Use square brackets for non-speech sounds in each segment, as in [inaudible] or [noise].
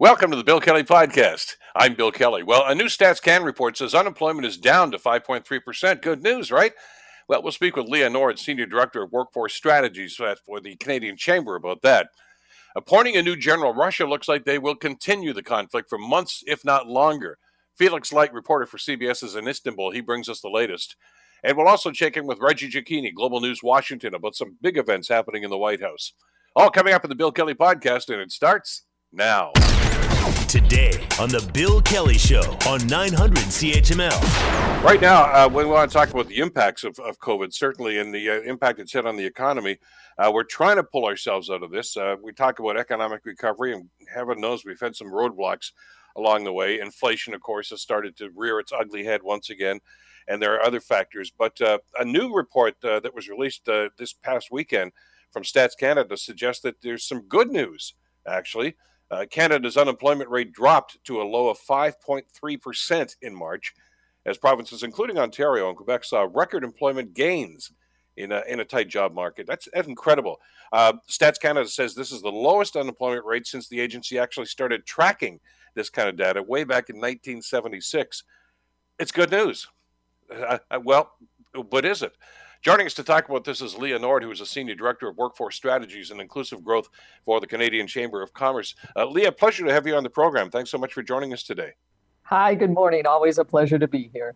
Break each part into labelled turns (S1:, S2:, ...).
S1: Welcome to the Bill Kelly Podcast. I'm Bill Kelly. Well, a new Stats Can report says unemployment is down to 5.3%. Good news, right? Well, we'll speak with Leah Nord, Senior Director of Workforce Strategies for the Canadian Chamber, about that. Appointing a new general, Russia looks like they will continue the conflict for months, if not longer. Felix Light, reporter for CBS, is in Istanbul. He brings us the latest. And we'll also check in with Reggie Cecchini, Global News Washington, about some big events happening in the White House. All coming up in the Bill Kelly Podcast, and it starts now.
S2: Today on The Bill Kelly Show on 900 CHML.
S1: Right now, uh, we want to talk about the impacts of, of COVID, certainly, and the uh, impact it's had on the economy. Uh, we're trying to pull ourselves out of this. Uh, we talk about economic recovery, and heaven knows we've had some roadblocks along the way. Inflation, of course, has started to rear its ugly head once again, and there are other factors. But uh, a new report uh, that was released this past weekend from Stats Canada suggests that there's some good news, actually. Uh, Canada's unemployment rate dropped to a low of 5.3% in March, as provinces, including Ontario and Quebec, saw record employment gains in a, in a tight job market. That's, that's incredible. Uh, Stats Canada says this is the lowest unemployment rate since the agency actually started tracking this kind of data way back in 1976. It's good news. Uh, uh well, what is it? Joining us to talk about this is Leah Nord, who is a Senior Director of Workforce Strategies and Inclusive Growth for the Canadian Chamber of Commerce. Uh, Leah, pleasure to have you on the program. Thanks so much for joining us today.
S3: Hi, good morning. Always a pleasure to be here.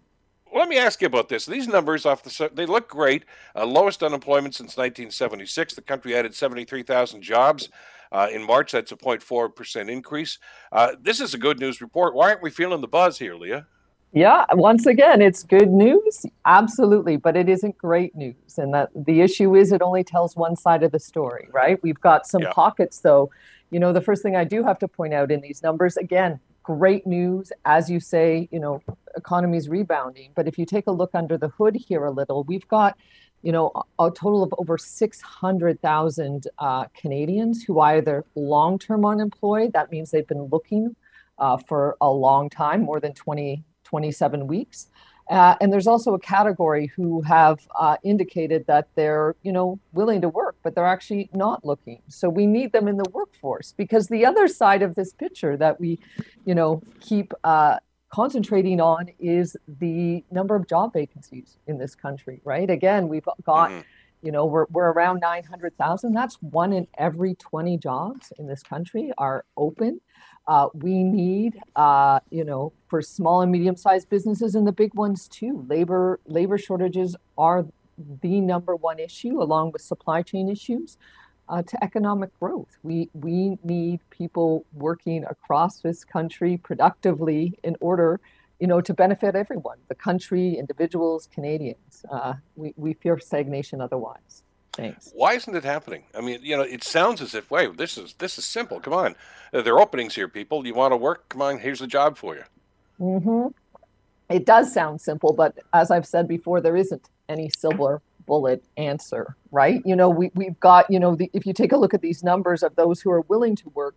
S1: Let me ask you about this. These numbers off the they look great. Uh, lowest unemployment since 1976. The country added 73,000 jobs. Uh, in March, that's a 0.4% increase. Uh, this is a good news report. Why aren't we feeling the buzz here, Leah?
S3: Yeah, once again, it's good news, absolutely, but it isn't great news. And that the issue is it only tells one side of the story, right? We've got some yeah. pockets, though. You know, the first thing I do have to point out in these numbers, again, great news, as you say, you know, economy's rebounding. But if you take a look under the hood here a little, we've got, you know, a total of over 600,000 uh, Canadians who either long term unemployed, that means they've been looking uh, for a long time, more than 20 27 weeks. Uh, and there's also a category who have uh, indicated that they're, you know, willing to work, but they're actually not looking. So we need them in the workforce because the other side of this picture that we, you know, keep uh, concentrating on is the number of job vacancies in this country. Right? Again, we've got. Mm-hmm. You know, we're, we're around 900,000. That's one in every 20 jobs in this country are open. Uh, we need, uh, you know, for small and medium-sized businesses and the big ones too. Labor labor shortages are the number one issue, along with supply chain issues, uh, to economic growth. We we need people working across this country productively in order, you know, to benefit everyone, the country, individuals, Canadians. Uh, we we fear stagnation otherwise. Thanks.
S1: Why isn't it happening? I mean, you know, it sounds as if, wait, this is this is simple. Come on, uh, there are openings here, people. You want to work? Come on, here's the job for you.
S3: Mm-hmm. It does sound simple, but as I've said before, there isn't any silver bullet answer, right? You know, we we've got, you know, the, if you take a look at these numbers of those who are willing to work,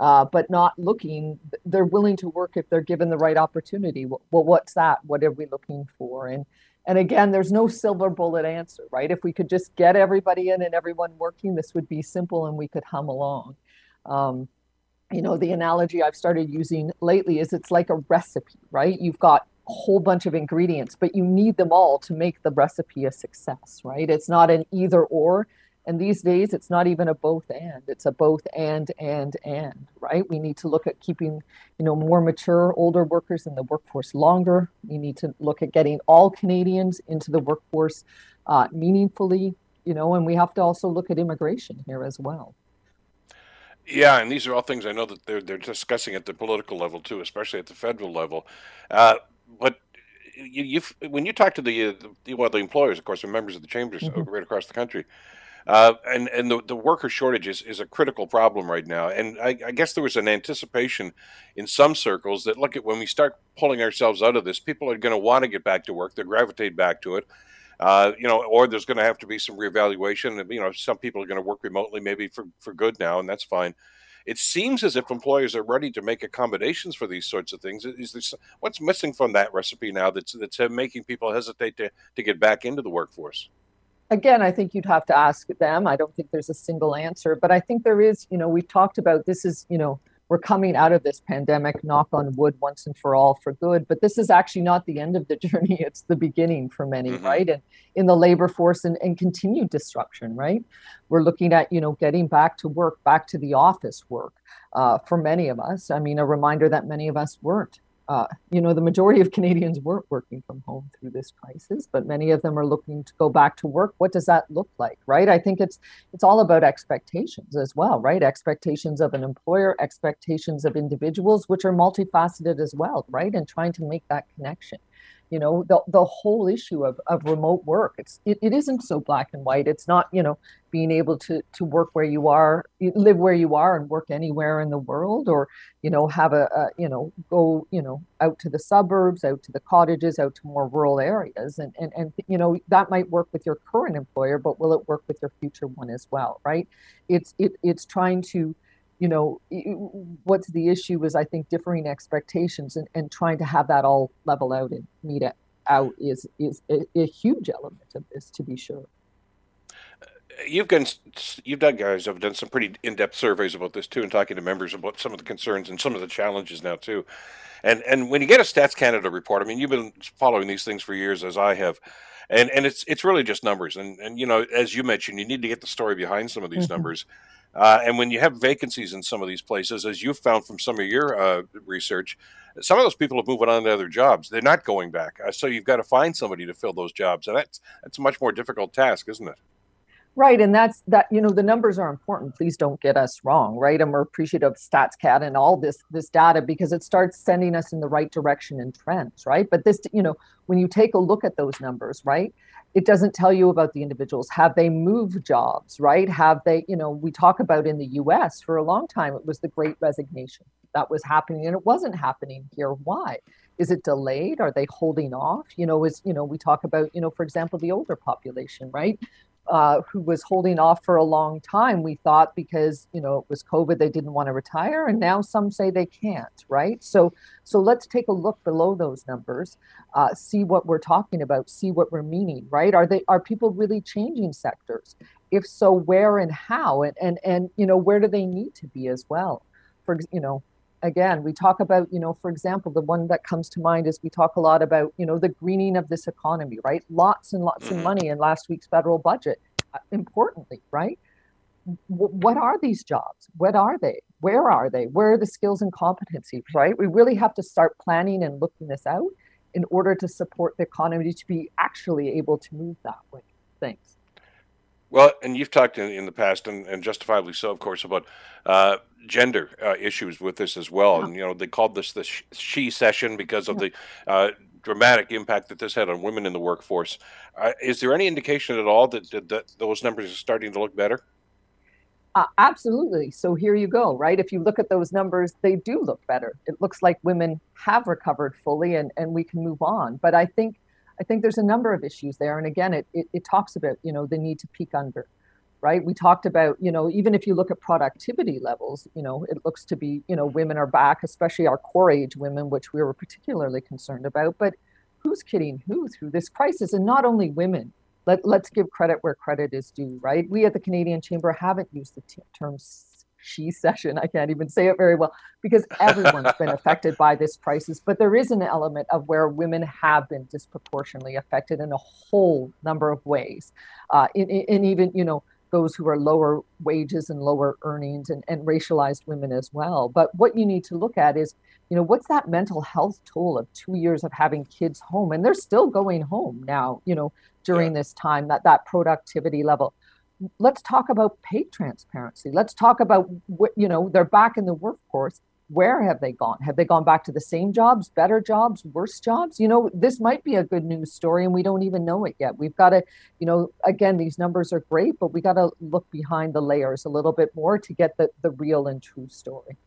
S3: uh, but not looking, they're willing to work if they're given the right opportunity. Well, what's that? What are we looking for? And and again, there's no silver bullet answer, right? If we could just get everybody in and everyone working, this would be simple and we could hum along. Um, you know, the analogy I've started using lately is it's like a recipe, right? You've got a whole bunch of ingredients, but you need them all to make the recipe a success, right? It's not an either or. And these days, it's not even a both and, it's a both and, and, and, right? We need to look at keeping, you know, more mature, older workers in the workforce longer. We need to look at getting all Canadians into the workforce uh, meaningfully, you know, and we have to also look at immigration here as well.
S1: Yeah, and these are all things I know that they're they're discussing at the political level too, especially at the federal level. Uh, but you, when you talk to the, uh, the well, the employers, of course, are members of the chambers mm-hmm. right across the country. Uh, and and the, the worker shortage is, is a critical problem right now. And I, I, guess there was an anticipation in some circles that look at when we start pulling ourselves out of this, people are going to want to get back to work. They'll gravitate back to it. Uh, you know, or there's going to have to be some reevaluation. You know, some people are going to work remotely, maybe for, for good now, and that's fine. It seems as if employers are ready to make accommodations for these sorts of things. Is there what's missing from that recipe now that's that's making people hesitate to to get back into the workforce?
S3: Again, I think you'd have to ask them. I don't think there's a single answer, but I think there is, you know, we've talked about this is, you know, we're coming out of this pandemic, knock on wood, once and for all, for good. But this is actually not the end of the [laughs] journey; it's the beginning for many, mm-hmm. right? And in the labor force and, and continued disruption, right? We're looking at you know getting back to work, back to the office work uh, for many of us. I mean, a reminder that many of us weren't uh, you know, the majority of Canadians weren't working from home through this crisis, but many of them are looking to go back to work. What does that look like, right? I think it's it's all about expectations as well, right? Expectations of an employer, expectations of individuals, which are multifaceted as well, right? And trying to make that connection you know the, the whole issue of, of remote work. It's it, it isn't so black and white. It's not you know being able to to work where you are live where you are and work anywhere in the world or you know have a, a you know go you know out to the suburbs out to the cottages out to more rural areas. And and, and you know that might work with your current employer but will it work with your future one as well right? It's it, it's trying to you know what's the issue is i think differing expectations and, and trying to have that all level out and meet it out is is a, a huge element of this to be sure.
S1: You've done you've done guys have done some pretty in-depth surveys about this too and talking to members about some of the concerns and some of the challenges now too. And and when you get a stats canada report i mean you've been following these things for years as i have and and it's it's really just numbers. And and you know as you mentioned you need to get the story behind some of these mm-hmm. numbers uh, and when you have vacancies in some of these places, as you've found from some of your uh, research, some of those people have moved on to other jobs. They're not going back. Uh, so you've got to find somebody to fill those jobs. And that's, that's a much more difficult task, isn't it?
S3: Right. And that's that, you know, the numbers are important. Please don't get us wrong, right? And we're appreciative of StatsCan and all this this data because it starts sending us in the right direction and trends, right? But this, you know, when you take a look at those numbers, right? it doesn't tell you about the individuals have they moved jobs right have they you know we talk about in the us for a long time it was the great resignation that was happening and it wasn't happening here why is it delayed are they holding off you know is you know we talk about you know for example the older population right uh, who was holding off for a long time. We thought because you know it was COVID, they didn't want to retire, and now some say they can't. Right. So so let's take a look below those numbers, uh, see what we're talking about, see what we're meaning. Right. Are they are people really changing sectors? If so, where and how, and and and you know where do they need to be as well? For you know again we talk about you know for example the one that comes to mind is we talk a lot about you know the greening of this economy right? Lots and lots mm-hmm. of money in last week's federal budget uh, importantly right? W- what are these jobs? What are they? Where are they? Where are the skills and competencies right? We really have to start planning and looking this out in order to support the economy to be actually able to move that way. Thanks
S1: well, and you've talked in, in the past, and, and justifiably so, of course, about uh, gender uh, issues with this as well. Yeah. And you know, they called this the she session because of yeah. the uh, dramatic impact that this had on women in the workforce. Uh, is there any indication at all that, that, that those numbers are starting to look better?
S3: Uh, absolutely. So here you go, right? If you look at those numbers, they do look better. It looks like women have recovered fully, and and we can move on. But I think I think there's a number of issues there. And again, it, it, it, talks about, you know, the need to peek under, right? We talked about, you know, even if you look at productivity levels, you know, it looks to be, you know, women are back, especially our core age women, which we were particularly concerned about. But who's kidding who through this crisis? And not only women. Let, let's give credit where credit is due, right? We at the Canadian Chamber haven't used the t- term she session. I can't even say it very well because everyone's been [laughs] affected by this crisis. But there is an element of where women have been disproportionately affected in a whole number of ways. Uh, in, in even, you know, those who are lower wages and lower earnings and, and racialized women as well. But what you need to look at is, you know, what's that mental health toll of two years of having kids home? And they're still going home now, you know, during yeah. this time, that, that productivity level let's talk about pay transparency. Let's talk about what, you know, they're back in the workforce. Where have they gone? Have they gone back to the same jobs, better jobs, worse jobs? You know, this might be a good news story and we don't even know it yet. We've got to, you know, again, these numbers are great, but we got to look behind the layers a little bit more to get the, the real and true story.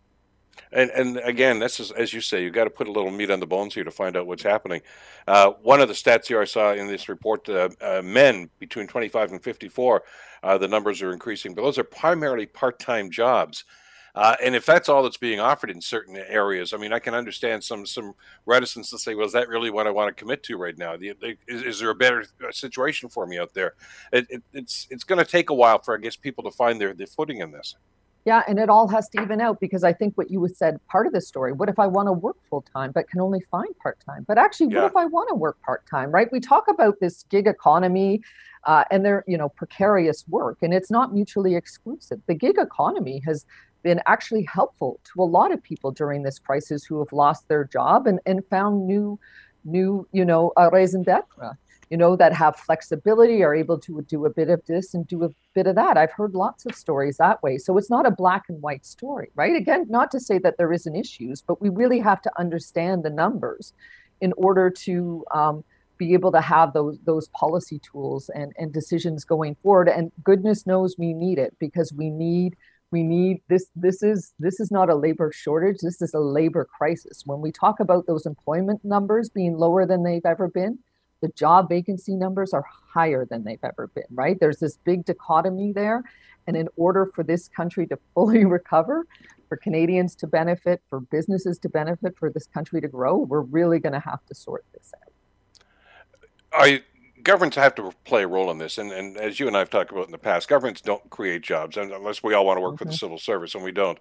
S1: And and again, this is as you say, you got to put a little meat on the bones here to find out what's happening. Uh, one of the stats here I saw in this report: uh, uh, men between 25 and 54, uh, the numbers are increasing, but those are primarily part-time jobs. Uh, and if that's all that's being offered in certain areas, I mean, I can understand some some reticence to say, "Well, is that really what I want to commit to right now? Is, is, there a better uh, situation for me out there?" It, it, it's it's going to take a while for I guess people to find their their footing in this.
S3: Yeah, and it all has to even out because I think what you said part of the story. What if I want to work full time but can only find part time? But actually, yeah. what if I want to work part time? Right? We talk about this gig economy, uh, and they're you know precarious work, and it's not mutually exclusive. The gig economy has been actually helpful to a lot of people during this crisis who have lost their job and, and found new new you know uh, raison d'etre you know, that have flexibility, are able to do a bit of this and do a bit of that. I've heard lots of stories that way. So it's not a black and white story, right? Again, not to say that there isn't issues, but we really have to understand the numbers in order to um, be able to have those those policy tools and, and decisions going forward. And goodness knows we need it because we need we need this this is this is not a labor shortage this is a labor crisis when we talk about those employment numbers being lower than they've ever been the job vacancy numbers are higher than they've ever been, right? There's this big dichotomy there. And in order for this country to [laughs] fully recover, for Canadians to benefit, for businesses to benefit, for this country to grow, we're really going to have to sort this out.
S1: I, governments have to play a role in this. And, and as you and I have talked about in the past, governments don't create jobs unless we all want to work mm-hmm. for the mm-hmm. civil service, and we don't.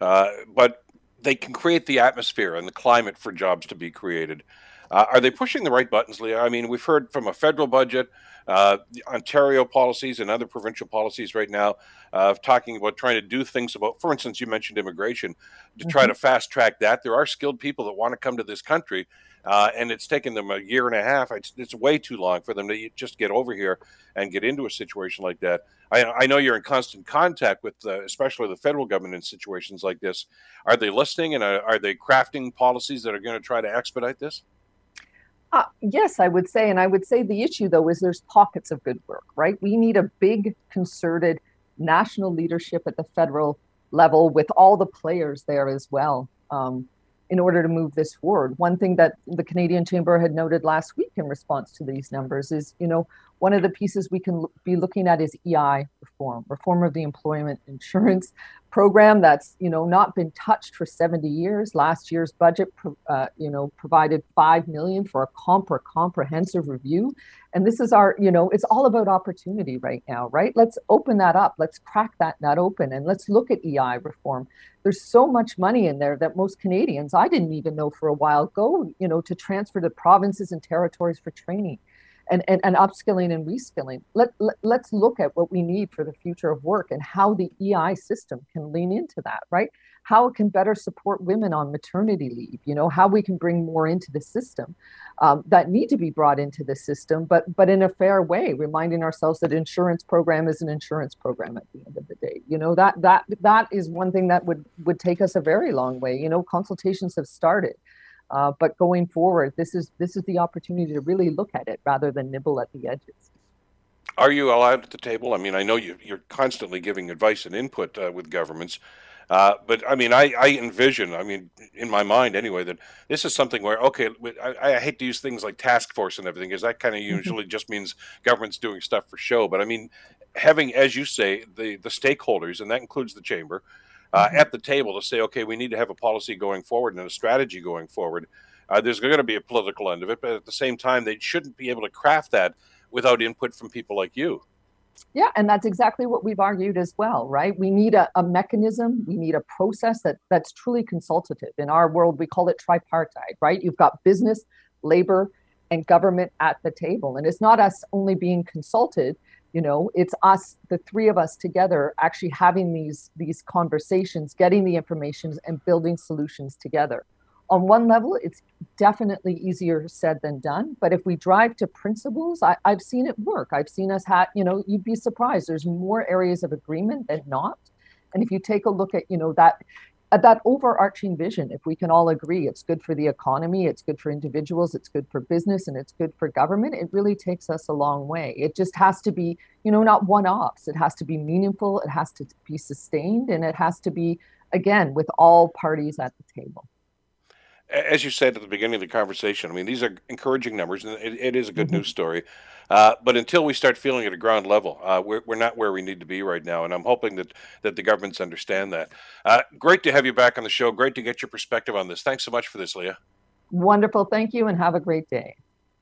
S1: Uh, but they can create the atmosphere and the climate for jobs to be created. Uh, are they pushing the right buttons, Leah? I mean, we've heard from a federal budget, uh, Ontario policies, and other provincial policies right now uh, talking about trying to do things about, for instance, you mentioned immigration, to mm-hmm. try to fast track that. There are skilled people that want to come to this country. Uh, and it's taken them a year and a half. It's, it's, way too long for them to just get over here and get into a situation like that. I, I know you're in constant contact with, uh, especially the federal government in situations like this. Are they listening and are, are they crafting policies that are going to try to expedite this?
S3: Uh, yes, I would say. And I would say the issue, though, is there's pockets of good work, right? We need a big, concerted national leadership at the federal level with all the players there as well um, in order to move this forward. One thing that the Canadian Chamber had noted last week in response to these numbers is, you know, one of the pieces we can be looking at is EI reform, reform of the employment insurance program that's you know not been touched for 70 years. Last year's budget, uh, you know, provided five million for a compre- comprehensive review, and this is our you know it's all about opportunity right now, right? Let's open that up. Let's crack that nut open, and let's look at EI reform. There's so much money in there that most Canadians, I didn't even know for a while, go you know to transfer to provinces and territories for training and, and, and upskilling and reskilling. Let, let, let's look at what we need for the future of work and how the EI system can lean into that, right? How it can better support women on maternity leave, you know, how we can bring more into the system um, that need to be brought into the system, but but in a fair way, reminding ourselves that insurance program is an insurance program at the end of the day. You know, that that that is one thing that would would take us a very long way. You know, consultations have started uh, but going forward, this is this is the opportunity to really look at it rather than nibble at the edges.
S1: Are you allowed at the table? I mean, I know you, you're constantly giving advice and input uh, with governments, uh, but I mean, I, I, envision, I mean, in my mind anyway, that this is something where, okay, I, I hate to use things like task force and everything, because that kind of mm-hmm. usually just means government's doing stuff for show. But I mean, having, as you say, the, the stakeholders, and that includes the chamber, uh, mm-hmm. at the table to say, okay, we need to have a policy going forward and a strategy going forward. Uh, there's going to be a political end of it, but at the same time, they shouldn't be able to craft that without input from people like you.
S3: Yeah, and that's exactly what we've argued as well, right? We need a, a, mechanism, we need a process that that's truly consultative. In our world, we call it tripartite, right? You've got business, labor, and government at the table. And it's not us only being consulted, you know it's us the three of us together actually having these these conversations getting the information and building solutions together. On one level it's definitely easier said than done but if we drive to principles I, have seen it work. I've seen us have you know you'd be surprised. There's more areas of agreement than not. And if you take a look at you know that at that overarching vision, if we can all agree it's good for the economy, it's good for individuals, it's good for business, and it's good for government, it really takes us a long way. It just has to be, you know, not one offs. It has to be meaningful, it has to be sustained, and it has to be, again, with all parties at the table
S1: as you said at the beginning of the conversation, I mean, these are encouraging numbers, and it, it is a good mm-hmm. news story. Uh, but until we start feeling it at a ground level, uh, we're, we're not where we need to be right now. And I'm hoping that, that the governments understand that. Uh, great to have you back on the show. Great to get your perspective on this. Thanks so much for this, Leah.
S3: Wonderful. Thank you, and have a great day.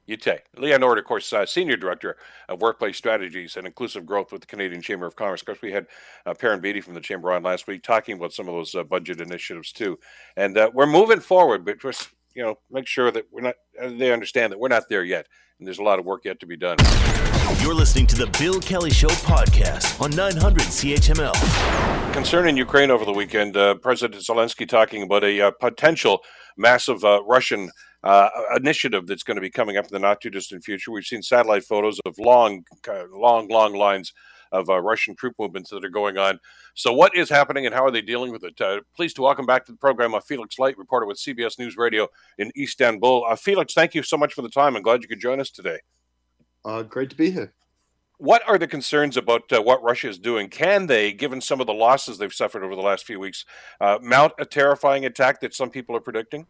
S1: Yute. Leah Nord, of course, uh, Senior Director of Workplace Strategies and Inclusive Growth with the Canadian Chamber of Commerce. Of course, we had uh, Perrin Beatty from the Chamber on last week talking about some of those uh, budget initiatives too. And uh, we're moving forward, but just, you know, make sure that we're not, uh, they understand that we're not there yet. And there's a lot of work yet to be done.
S2: You're listening to the Bill Kelly Show podcast on 900 CHML.
S1: Concerning Ukraine over the weekend, uh, President Zelensky talking about a potential massive Russian uh, initiative that's going to be coming up in the not too distant future. We've seen satellite photos of long, long, long lines of uh, Russian troop movements that are going on. So, what is happening and how are they dealing with it? Uh, pleased to welcome back to the program uh, Felix Light, reporter with CBS News Radio in Istanbul. Uh, Felix, thank you so much for the time. I'm glad you could join us today.
S4: Uh, great to be here.
S1: What are the concerns about uh, what Russia is doing? Can they, given some of the losses they've suffered over the last few weeks, mount a terrifying attack that some people are predicting?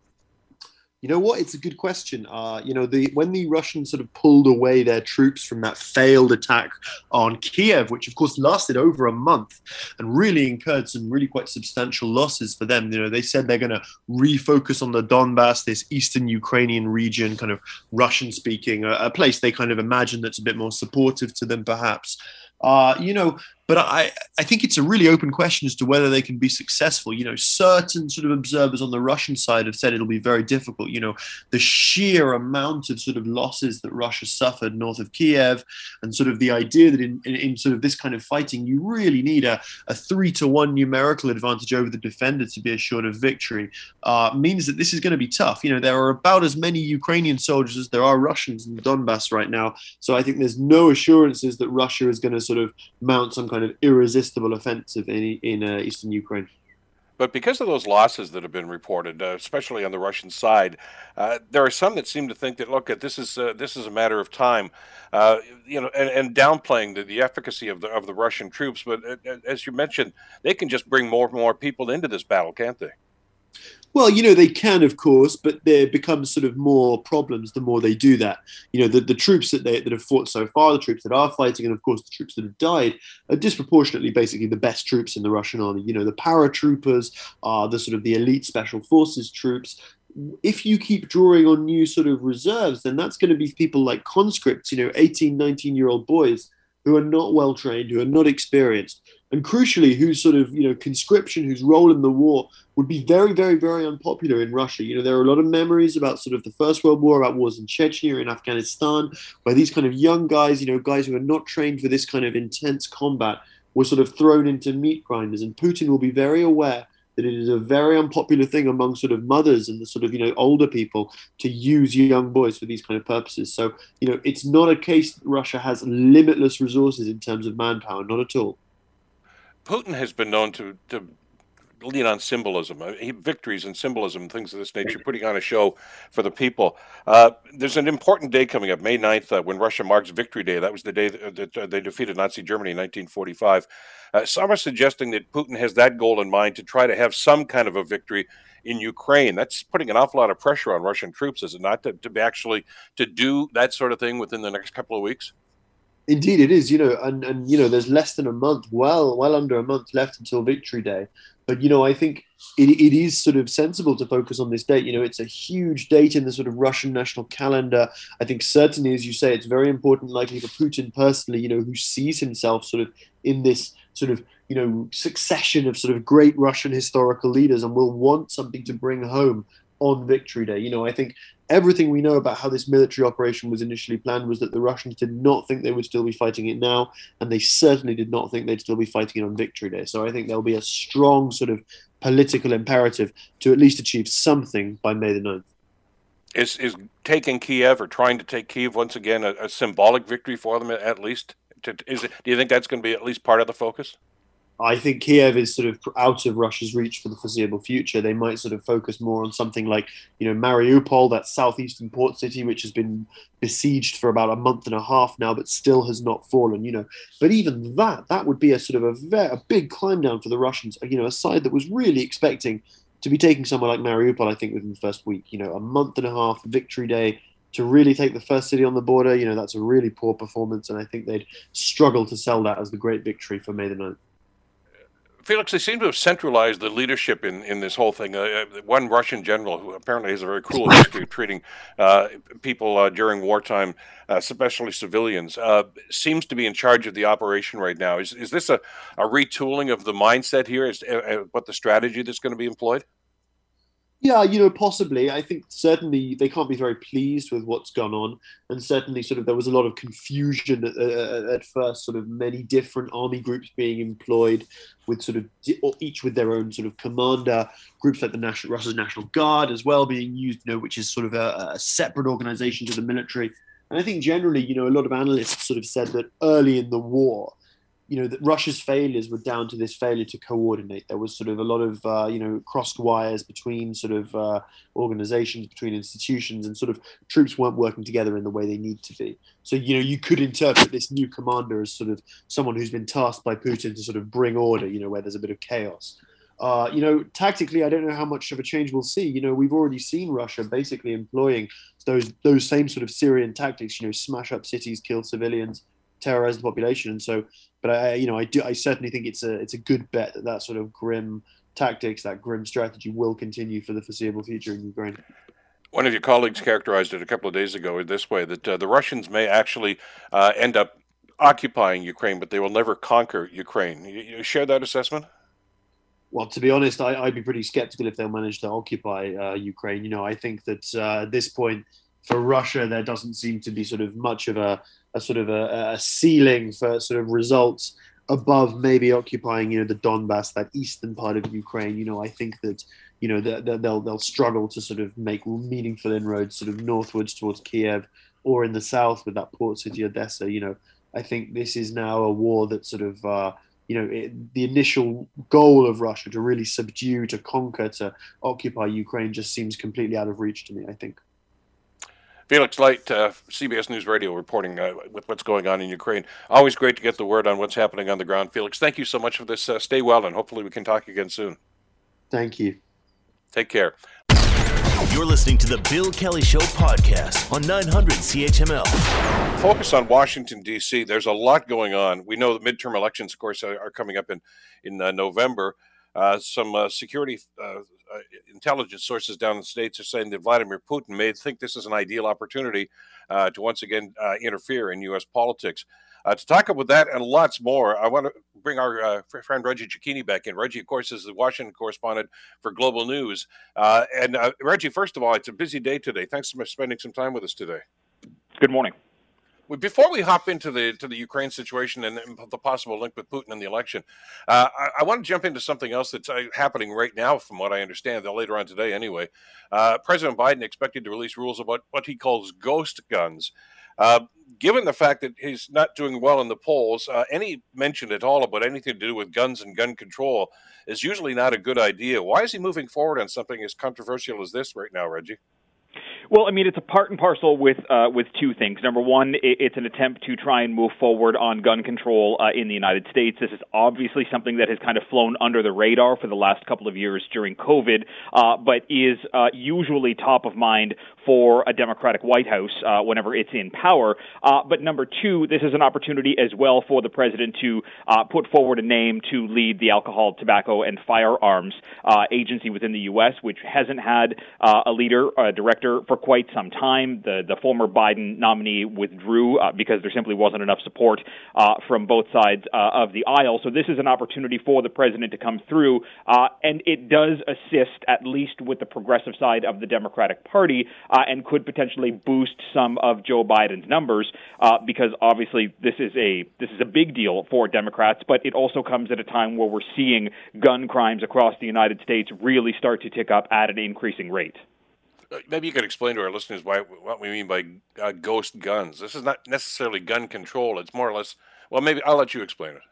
S4: You know what? It's a good question. Uh, you know, the when the Russians sort of pulled away their troops from that failed attack on Kiev, which of course lasted over a month and really incurred some really quite substantial losses for them. You know, they said they're going to refocus on the Donbass, this eastern Ukrainian region, kind of Russian speaking, a, a place they kind of imagine that's a bit more supportive to them, perhaps. Uh, you know, but I, I think it's a really open question as to whether they can be successful. You know, certain sort of observers on the Russian side have said it'll be very difficult. You know, the sheer amount of sort of losses that Russia suffered north of Kiev, and sort of the idea that in, in, in sort of this kind of fighting, you really need a, a three to one numerical advantage over the defender to be assured of victory, uh, means that this is going to be tough. You know, there are about as many Ukrainian soldiers as there are Russians in Donbass right now. So I think there's no assurances that Russia is going to sort of mount some kind of irresistible offensive in, in uh, eastern Ukraine.
S1: But because of those losses that have been reported, uh, especially on the Russian side, uh, there are some that seem to think that look, this is uh, this is a matter of time, uh, you know, and, and downplaying the, the, efficacy of the of the Russian troops. But uh, as you mentioned, they can just bring more and more people into this battle, can't they?
S4: Well, you know, they can, of course, but there becomes sort of more problems the more they do that. You know, the, the troops that they that have fought so far, the troops that are fighting, and of course the troops that have died, are disproportionately basically the best troops in the Russian army. You know, the paratroopers are the sort of the elite special forces troops. If you keep drawing on new sort of reserves, then that's going to be people like conscripts, you know, 18, 19 year old boys who are not well trained, who are not experienced, and crucially, whose sort of you know conscription, whose role in the war would be very, very, very unpopular in Russia. You know, there are a lot of memories about sort of the First World War, about wars in Chechnya, in Afghanistan, where these kind of young guys, you know, guys who are not trained for this kind of intense combat, were sort of thrown into meat grinders. And Putin will be very aware that it is a very unpopular thing among sort of mothers and the sort of you know older people to use young boys for these kind of purposes. So you know it's not a case that Russia has limitless resources in terms of manpower, not at all.
S1: Putin has been known to to lean on symbolism, uh, victories and symbolism, things of this nature, putting on a show for the people. Uh, there's an important day coming up, May 9th, uh, when Russia marks Victory Day. That was the day that, that uh, they defeated Nazi Germany in 1945. Uh, some are suggesting that Putin has that goal in mind to try to have some kind of a victory in Ukraine. That's putting an awful lot of pressure on Russian troops, is it not, to, to actually to do that sort of thing within the next couple of weeks?
S4: Indeed, it is. You know, and and you know, there's less than a month, well, well under a month left until Victory Day. But you know, I think it, it is sort of sensible to focus on this date. You know, it's a huge date in the sort of Russian national calendar. I think certainly, as you say, it's very important, likely for Putin personally. You know, who sees himself sort of in this sort of you know succession of sort of great Russian historical leaders, and will want something to bring home on Victory Day. You know, I think everything we know about how this military operation was initially planned was that the Russians did not think they would still be fighting it now, and they certainly did not think they'd still be fighting it on Victory Day. So I think there'll be a strong sort of political imperative to at least achieve something by May the 9th.
S1: Is, is taking Kiev or trying to take Kiev once again a, a symbolic victory for them at least? To, is it, do you think that's going to be at least part of the focus?
S4: I think Kiev is sort of out of Russia's reach for the foreseeable future. They might sort of focus more on something like, you know, Mariupol, that southeastern port city, which has been besieged for about a month and a half now, but still has not fallen. You know, but even that, that would be a sort of a very a big climb down for the Russians. You know, a side that was really expecting to be taking somewhere like Mariupol. I think within the first week. You know, a month and a half victory day to really take the first city on the border. You know, that's a really poor performance, and I think they'd struggle to sell that as the great victory for May the 9th.
S1: Felix, they seem to have centralized the leadership in, in this whole thing. Uh, uh one Russian general, who apparently has a very cruel history of treating uh, people uh, during wartime, uh, especially civilians, uh, seems to be in charge of the operation right now. Is, is this a, a retooling of the mindset here? Is what the strategy that's going to be employed?
S4: Yeah, you know, possibly. I think certainly they can't be very pleased with what's gone on, and certainly, sort of, there was a lot of confusion at, uh, at first. Sort of many different army groups being employed, with sort of each with their own sort of commander. Groups like the National Russia's National Guard as well being used, you know, which is sort of a, a separate organization to the military. And I think generally, you know, a lot of analysts sort of said that early in the war, you know that Russia's failures were down to this failure to coordinate. There was sort of a lot of uh, you know crossed wires between sort of uh, organizations, between institutions, and sort of troops weren't working together in the way they need to be. So you know you could interpret this new commander as sort of someone who's been tasked by Putin to sort of bring order. You know where there's a bit of chaos. Uh, you know, tactically, I don't know how much of a change we'll see. You know, we've already seen Russia basically employing those those same sort of Syrian tactics. You know, smash up cities, kill civilians terrorize the population. And so, but I, you know, I do, I certainly think it's a, it's a good bet that that sort of grim tactics, that grim strategy will continue for the foreseeable future in Ukraine.
S1: One of your colleagues characterized it a couple of days ago in this way that uh, the Russians may actually uh, end up occupying Ukraine, but they will never conquer Ukraine. You, you share that assessment?
S4: Well, to be honest, I, would be pretty skeptical if they'll manage to occupy uh, Ukraine. You know, I think that uh, at this point, for Russia, there doesn't seem to be sort of much of a a sort of a, a ceiling for sort of results above maybe occupying you know the Donbass, that eastern part of Ukraine. You know, I think that you know they'll they'll struggle to sort of make meaningful inroads sort of northwards towards Kiev or in the south with that port city Odessa. You know, I think this is now a war that sort of. Uh, you know, it, the initial goal of Russia to really subdue, to conquer, to occupy Ukraine just seems completely out of reach to me, I think.
S1: Felix Light, uh, CBS News Radio, reporting uh, with what's going on in Ukraine. Always great to get the word on what's happening on the ground. Felix, thank you so much for this. Uh, stay well, and hopefully we can talk again soon.
S4: Thank you.
S1: Take care.
S2: You're listening to the Bill Kelly Show podcast on 900 CHML.
S1: Focus on Washington D.C. There's a lot going on. We know the midterm elections, of course, are, are coming up in in uh, November. Uh, some uh, security uh, uh, intelligence sources down in the states are saying that Vladimir Putin may think this is an ideal opportunity uh, to once again interfere in U.S. politics. to talk about that and lots more, I want to bring our friend Reggie Cecchini back in. Reggie, of course, is the Washington correspondent for Global News. and Reggie, first of all, it's a busy day today. Thanks for spending some time with us today.
S5: Good morning
S1: before we hop into the to the Ukraine situation and the possible link with Putin and the election, uh, I, I, want to jump into something else that's uh, happening right now, from what I understand, later on today anyway. Uh, President Biden expected to release rules about what he calls ghost guns. Uh, given the fact that he's not doing well in the polls, uh, any mention at all about anything to do with guns and gun control is usually not a good idea. Why is he moving forward on something as controversial as this right now, Reggie?
S5: Well, I mean, it's a part and parcel with uh, with two things. Number one, it's an attempt to try and move forward on gun control uh, in the United States. This is obviously something that has kind of flown under the radar for the last couple of years during COVID, uh, but is uh, usually top of mind for a Democratic White House uh, whenever it's in power. Uh, but number two, this is an opportunity as well for the president to put forward a name to lead the alcohol, tobacco, and firearms agency within the U.S., which hasn't had a leader, a director for quite some time. The the former Biden nominee withdrew uh, because there simply wasn't enough support uh, from both sides uh, of the aisle. So this is an opportunity for the president to come through, uh, and it does assist at least with the progressive side of the Democratic Party, uh, and could potentially boost some of Joe Biden's numbers uh, because obviously this is a this is a big deal for Democrats, but it also comes at a time where we're seeing gun crimes across the United States really start to tick up at an increasing rate.
S1: Uh, maybe you could explain to our listeners why what we mean by uh, ghost guns. This is not necessarily gun control. It's more or less. Well, maybe I'll let you explain it.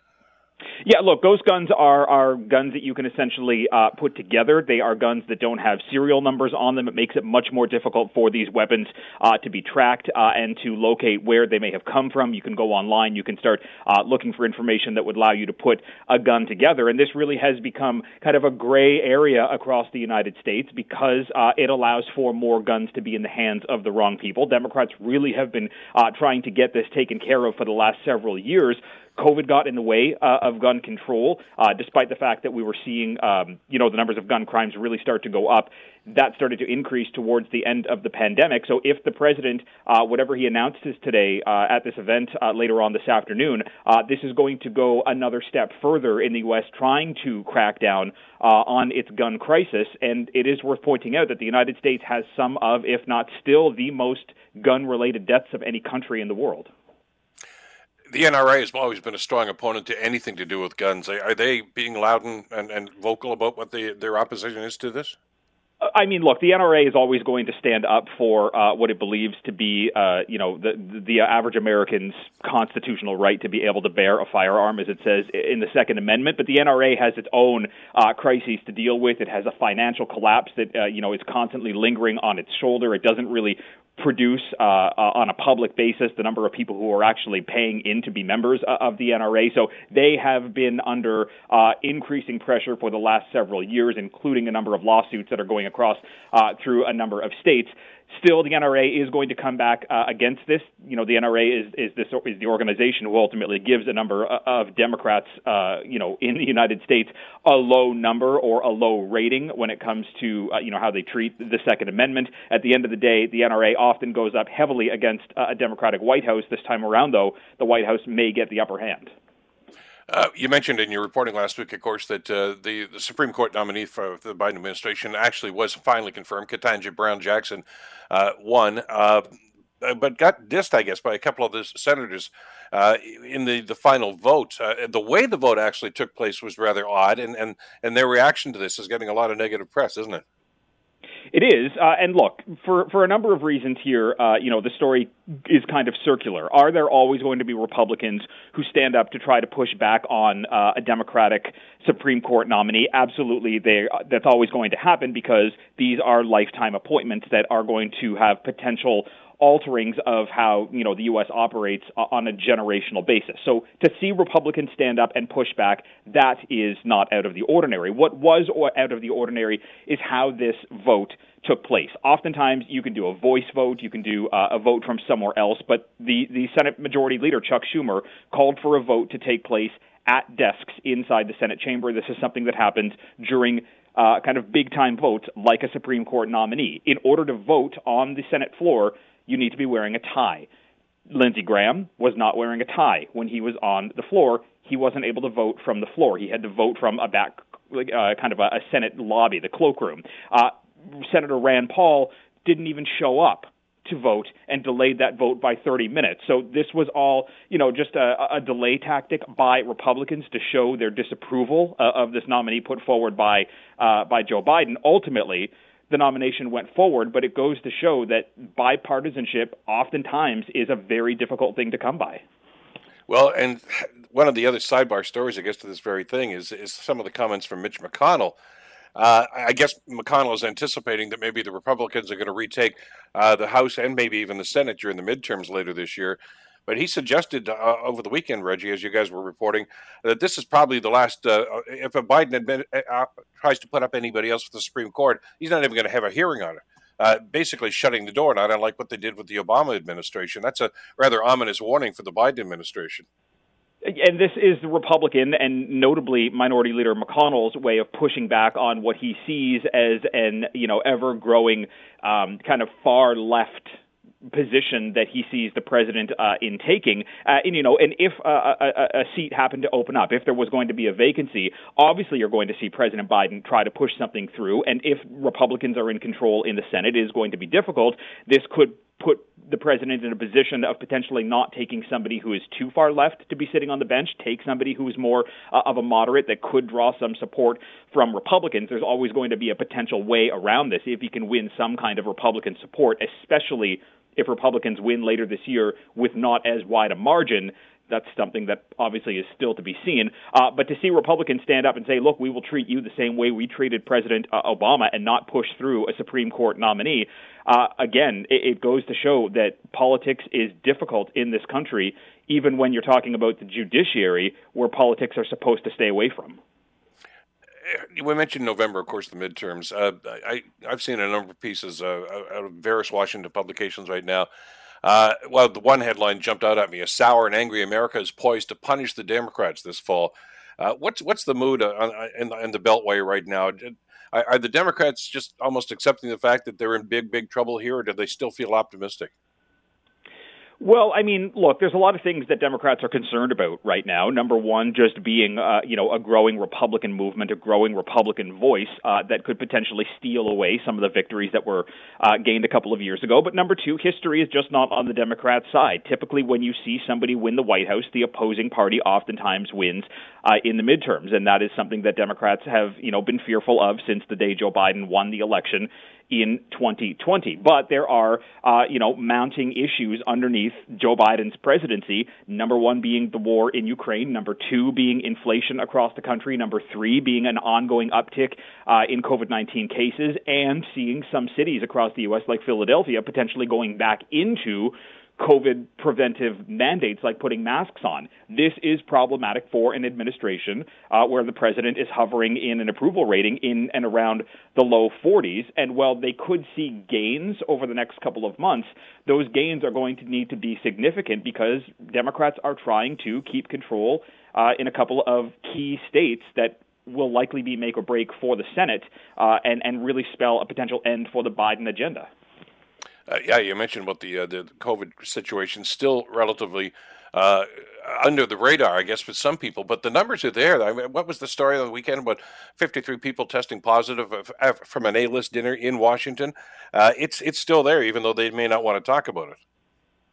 S5: Yeah, look, ghost guns are are guns that you can essentially uh, put together. They are guns that don't have serial numbers on them. It makes it much more difficult for these weapons uh, to be tracked uh, and to locate where they may have come from. You can go online. You can start uh, looking for information that would allow you to put a gun together. And this really has become kind of a gray area across the United States because uh, it allows for more guns to be in the hands of the wrong people. Democrats really have been uh, trying to get this taken care of for the last several years COVID got in the way uh, of gun control, uh, despite the fact that we were seeing, um, you know, the numbers of gun crimes really start to go up. That started to increase towards the end of the pandemic. So, if the president, uh, whatever he announces today uh, at this event uh, later on this afternoon, uh, this is going to go another step further in the U.S. trying to crack down on its gun crisis. And it is worth pointing out that the United States has some of, if not still, the most gun-related deaths of any country in the world
S1: the NRA has always been a strong opponent to anything to do with guns. Are they being loud and, and, and vocal about what the, their opposition is to this?
S5: I mean, look, the NRA is always going to stand up for uh, what it believes to be, uh, you know, the the average American's constitutional right to be able to bear a firearm, as it says in the Second Amendment. But the NRA has its own uh, crises to deal with. It has a financial collapse that, uh, you know, is constantly lingering on its shoulder. It doesn't really produce uh, uh, on a public basis the number of people who are actually paying in to be members uh, of the NRA. So they have been under uh, increasing pressure for the last several years, including a number of lawsuits that are going across uh, through a number of states. Still, the NRA is going to come back uh, against this. You know, the NRA is is this is the organization who ultimately gives a number uh, of Democrats, uh, you know, in the United States a low number or a low rating when it comes to uh, you know how they treat the Second Amendment. At the end of the day, the NRA often goes up heavily against uh, a Democratic White House. This time around, though, the White House may get the upper hand.
S1: Uh, you mentioned in your reporting last week, of course, that uh, the, the, Supreme Court nominee for the Biden administration actually was finally confirmed. Ketanji Brown Jackson uh, won, uh, but got dissed, I guess, by a couple of the senators uh, in the, the final vote. Uh, the way the vote actually took place was rather odd, and, and, and their reaction to this is getting a lot of negative press, isn't it?
S5: It is, uh, and look for for a number of reasons here. Uh, you know, the story is kind of circular. Are there always going to be Republicans who stand up to try to push back on uh, a Democratic Supreme Court nominee? Absolutely, they, that's always going to happen because these are lifetime appointments that are going to have potential alterings of how you know the U.S. operates on a generational basis. So to see Republicans stand up and push back, that is not out of the ordinary. What was out of the ordinary is how this vote took place. Oftentimes, you can do a voice vote, you can do uh, a vote from somewhere else, but the the Senate Majority Leader Chuck Schumer called for a vote to take place at desks inside the Senate chamber. This is something that happens during uh, kind of big time votes like a Supreme Court nominee. In order to vote on the Senate floor, you need to be wearing a tie. Lindsey Graham was not wearing a tie when he was on the floor. He wasn't able to vote from the floor. He had to vote from a back, uh, kind of a, a Senate lobby, the cloakroom. Uh, Senator Rand Paul didn't even show up to vote and delayed that vote by 30 minutes. So this was all, you know, just a, a delay tactic by Republicans to show their disapproval uh, of this nominee put forward by uh, by Joe Biden. Ultimately, the nomination went forward, but it goes to show that bipartisanship oftentimes is a very difficult thing to come by.
S1: Well, and one of the other sidebar stories, I guess, to this very thing is is some of the comments from Mitch McConnell. Uh, I guess McConnell is anticipating that maybe the Republicans are going to retake uh, the House and maybe even the Senate during the midterms later this year. But he suggested uh, over the weekend, Reggie, as you guys were reporting, that this is probably the last. Uh, uh if a Biden admit, uh, uh, tries to put up anybody else for the Supreme Court, he's not even going to have a hearing on it. Uh, basically, shutting the door. Not unlike what they did with the Obama administration. That's a rather ominous warning for the Biden administration
S5: and this is the Republican and notably Minority Leader McConnell's way of pushing back on what he sees as an you know ever growing um, kind of far left position that he sees the president uh, in taking. Uh, and you know, and if uh, a, a, seat happened to open up, if there was going to be a vacancy, obviously you're going to see President Biden try to push something through. And if Republicans are in control in the Senate, it is going to be difficult. This could put the president in a position of potentially not taking somebody who is too far left to be sitting on the bench, take somebody who is more uh, of a moderate that could draw some support from Republicans. There's always going to be a potential way around this if he can win some kind of Republican support, especially if Republicans win later this year with not as wide a margin, that's something that obviously is still to be seen. Uh, but to see Republicans stand up and say, look, we will treat you the same way we treated President uh, Obama and not push through a Supreme Court nominee, uh, again, it, it goes to show that politics is difficult in this country, even when you're talking about the judiciary, where politics are supposed to stay away from
S1: we mentioned November, of course, the midterms. Uh, I I've seen a number of pieces uh, out of various Washington publications right now Uh, well, the one headline jumped out at me: "A sour and angry America is poised to punish the Democrats this fall." Uh, what's what's the mood uh, in, in the Beltway right now? Are the Democrats just almost accepting the fact that they're in big, big trouble here, or do they still feel optimistic?
S5: Well, I mean, look, there's a lot of things that Democrats are concerned about right now. Number one, just being, uh, you know, a growing Republican movement, a growing Republican voice uh, that could potentially steal away some of the victories that were uh, gained a couple of years ago. But number two, history is just not on the Democrat side. Typically, when you see somebody win the White House, the opposing party oftentimes wins uh, in the midterms, and that is something that Democrats have, you know, been fearful of since the day Joe Biden won the election in 2020. But there are, uh, you know, mounting issues underneath Joe Biden's presidency. Number one being the war in Ukraine. Number two being inflation across the country. Number three being an ongoing uptick uh, in COVID-19 cases, and seeing some cities across the U.S. like Philadelphia potentially going back into COVID preventive mandates like putting masks on. This is problematic for an administration uh, where the president is hovering in an approval rating in and around the low 40s. And while they could see gains over the next couple of months, those gains are going to need to be significant because Democrats are trying to keep control uh, in a couple of key states that will likely be make or break for the Senate uh, and, and really spell a potential end for the Biden agenda.
S1: Uh, yeah, you mentioned about the uh, the COVID situation still relatively uh, under the radar, I guess, for some people. But the numbers are there. I mean, what was the story of the weekend about 53 people testing positive of, of, from an A-list dinner in Washington? Uh, it's it's still there, even though they may not want to talk about it.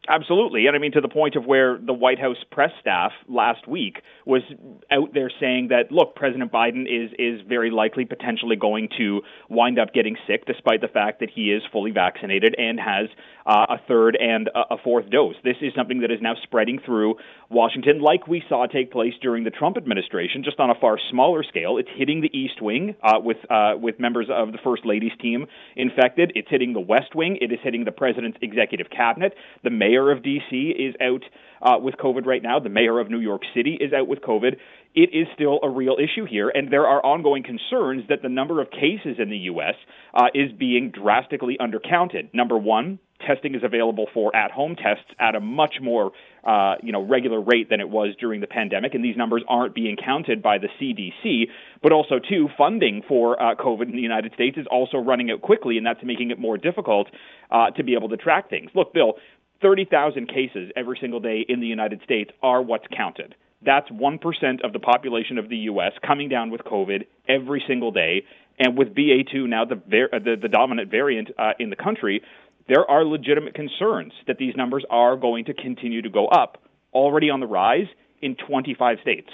S5: Absolutely. And I mean, to the point of where the White House press staff last week was out there saying that, look, President Biden is, is very likely potentially going to wind up getting sick, despite the fact that he is fully vaccinated and has uh, a third and a, a fourth dose. This is something that is now spreading through Washington, like we saw take place during the Trump administration, just on a far smaller scale. It's hitting the East Wing uh, with, uh, with members of the First Lady's team infected. It's hitting the West Wing. It is hitting the President's executive cabinet. The mayor mayor of D.C. is out uh, with COVID right now. The mayor of New York City is out with COVID. It is still a real issue here, and there are ongoing concerns that the number of cases in the U.S. Uh, is being drastically undercounted. Number one, testing is available for at-home tests at a much more uh, you know regular rate than it was during the pandemic, and these numbers aren't being counted by the CDC. But also, too, funding for uh, COVID in the United States is also running out quickly, and that's making it more difficult uh, to be able to track things. Look, Bill, 30,000 cases every single day in the United States are what's counted. That's 1% of the population of the U.S. coming down with COVID every single day. And with BA2 now the, the, the, dominant variant uh, in the country, there are legitimate concerns that these numbers are going to continue to go up, already on the rise in 25 states.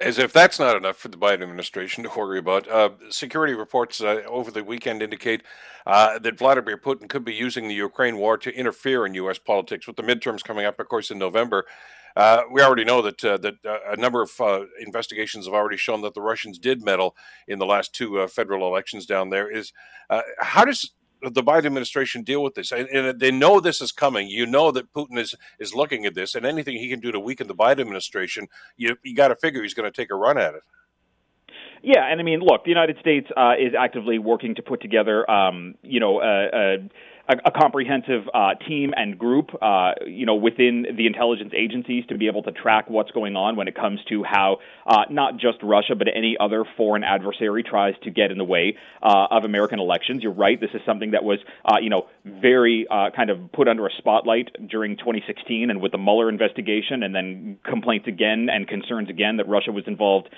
S1: As if that's not enough for the Biden administration to worry about, uh, security reports uh, over the weekend indicate uh, that Vladimir Putin could be using the Ukraine war to interfere in U.S. politics. With the midterms coming up, of course, in November, uh, we already know that uh, that uh, a number of investigations have already shown that the Russians did meddle in the last two federal elections down there. Is how does the Biden administration deal with this? And, and, they know this is coming. You know that Putin is is looking at this, and anything he can do to weaken the Biden administration, you you got to figure he's going to take a run at it.
S5: Yeah, and I mean, look, the United States uh, is actively working to put together, um, you know, a, a, a comprehensive uh, team and group, uh, you know, within the intelligence agencies to be able to track what's going on when it comes to how uh, not just Russia but any other foreign adversary tries to get in the way uh, of American elections. You're right. This is something that was, uh, you know, very uh, kind of put under a spotlight during 2016 and with the Mueller investigation, and then complaints again and concerns again that Russia was involved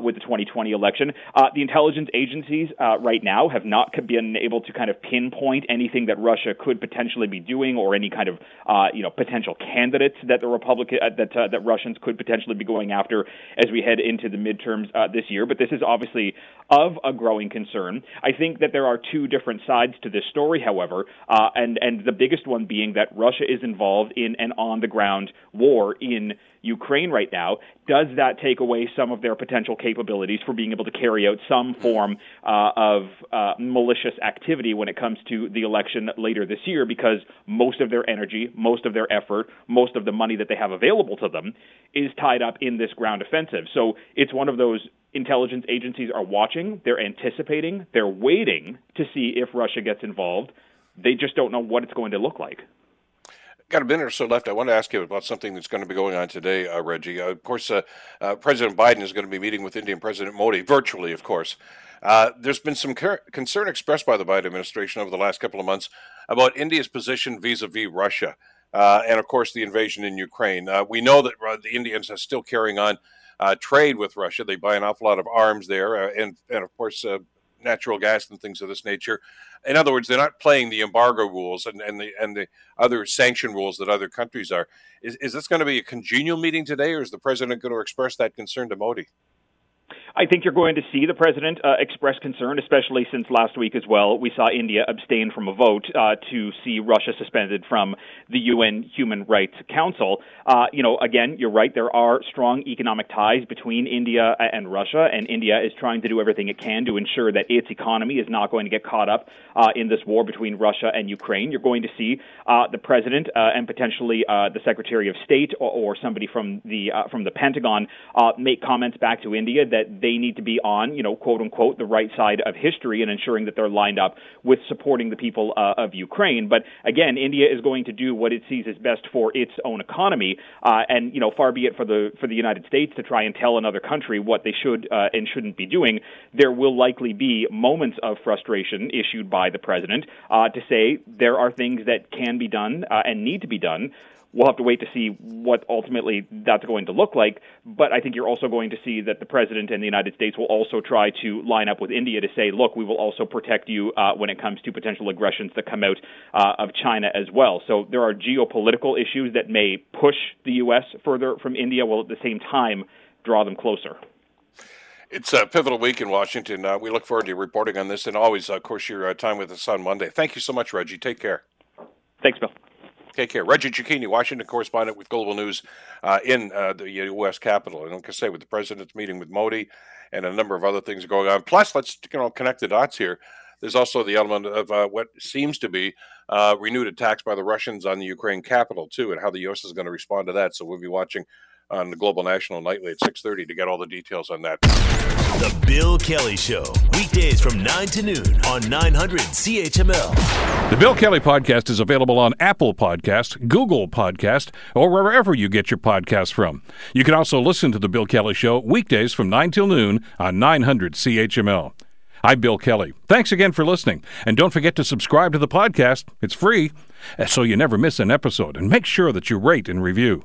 S5: with the 2020 election. the intelligence agencies right now have not been able to kind of pinpoint anything that Russia Russia could potentially be doing, or any kind of uh, you know potential candidates that the Republican uh, that uh, that Russians could potentially be going after as we head into the midterms uh, this year. But this is obviously of a growing concern. I think that there are two different sides to this story, however, uh, and and the biggest one being that Russia is involved in an on the ground war in Ukraine right now, does that take away some of their potential capabilities for being able to carry out some form uh, of uh, malicious activity when it comes to the election later this year? Because most of their energy, most of their effort, most of the money that they have available to them is tied up in this ground offensive. So it's one of those intelligence agencies are watching, they're anticipating, they're waiting to see if Russia gets involved. They just don't know what it's going to look like.
S1: got a minute or so left. I want to ask you about something that's going to be going on today, uh, Reggie. Uh, of course, uh, uh President Biden is going to be meeting with Indian President Modi virtually, of course. Uh, there's been some concern expressed by the Biden administration over the last couple of months about India's position vis-a-vis Russia, uh, and of course the invasion in Ukraine. Uh, we know that uh, the Indians are still carrying on uh, trade with Russia. They buy an awful lot of arms there, and and of course natural gas and things of this nature. In other words, they're not playing the embargo rules and, and the and the other sanction rules that other countries are. Is, is this going to be a congenial meeting today, or is the president going to express that concern to Modi?
S5: I think you're going to see the president uh, express concern, especially since last week as well. We saw India abstain from a vote uh, to see Russia suspended from the UN Human Rights Council. Uh, you know, again, you're right. There are strong economic ties between India and Russia, and India is trying to do everything it can to ensure that its economy is not going to get caught up uh, in this war between Russia and Ukraine. You're going to see uh, the president uh, and potentially the Secretary of State or, or somebody from the from the Pentagon make comments back to India that they need to be on, you know, quote unquote, the right side of history and ensuring that they're lined up with supporting the people uh, of Ukraine. But again, India is going to do what it sees as best for its own economy, uh, and you know, far be it for the for the United States to try and tell another country what they should uh, and shouldn't be doing. There will likely be moments of frustration issued by the president uh, to say there are things that can be done uh, and need to be done we'll have to wait to see what ultimately that's going to look like. But I think you're also going to see that the president and the United States will also try to line up with India to say, look, we will also protect you uh, when it comes to potential aggressions that come out uh, of China as well. So there are geopolitical issues that may push the U.S. further from India, while at the same time draw them closer.
S1: It's a pivotal week in Washington. Uh, we look forward to reporting on this and always, of course, your uh, time with us on Monday. Thank you so much, Reggie. Take care.
S5: Thanks, Bill.
S1: Take care. Reggie Cecchini, Washington correspondent with Global News uh, in uh, the U.S. Capitol. And like I say, with the president's meeting with Modi and a number of other things going on. Plus, let's you know connect the dots here. There's also the element of uh, what seems to be uh, renewed attacks by the Russians on the Ukraine capital too, and how the U.S. is going to respond to that. So we'll be watching on the Global National nightly at 6:30 to get all the details on that.
S2: The Bill Kelly Show, weekdays from 9 to noon on 900 CHML.
S6: The Bill Kelly podcast is available on Apple Podcast, Google Podcast, or wherever you get your podcasts from. You can also listen to The Bill Kelly Show weekdays from 9 till noon on 900 CHML. I'm Bill Kelly. Thanks again for listening. And don't forget to subscribe to the podcast. It's free, so you never miss an episode. And make sure that you rate and review.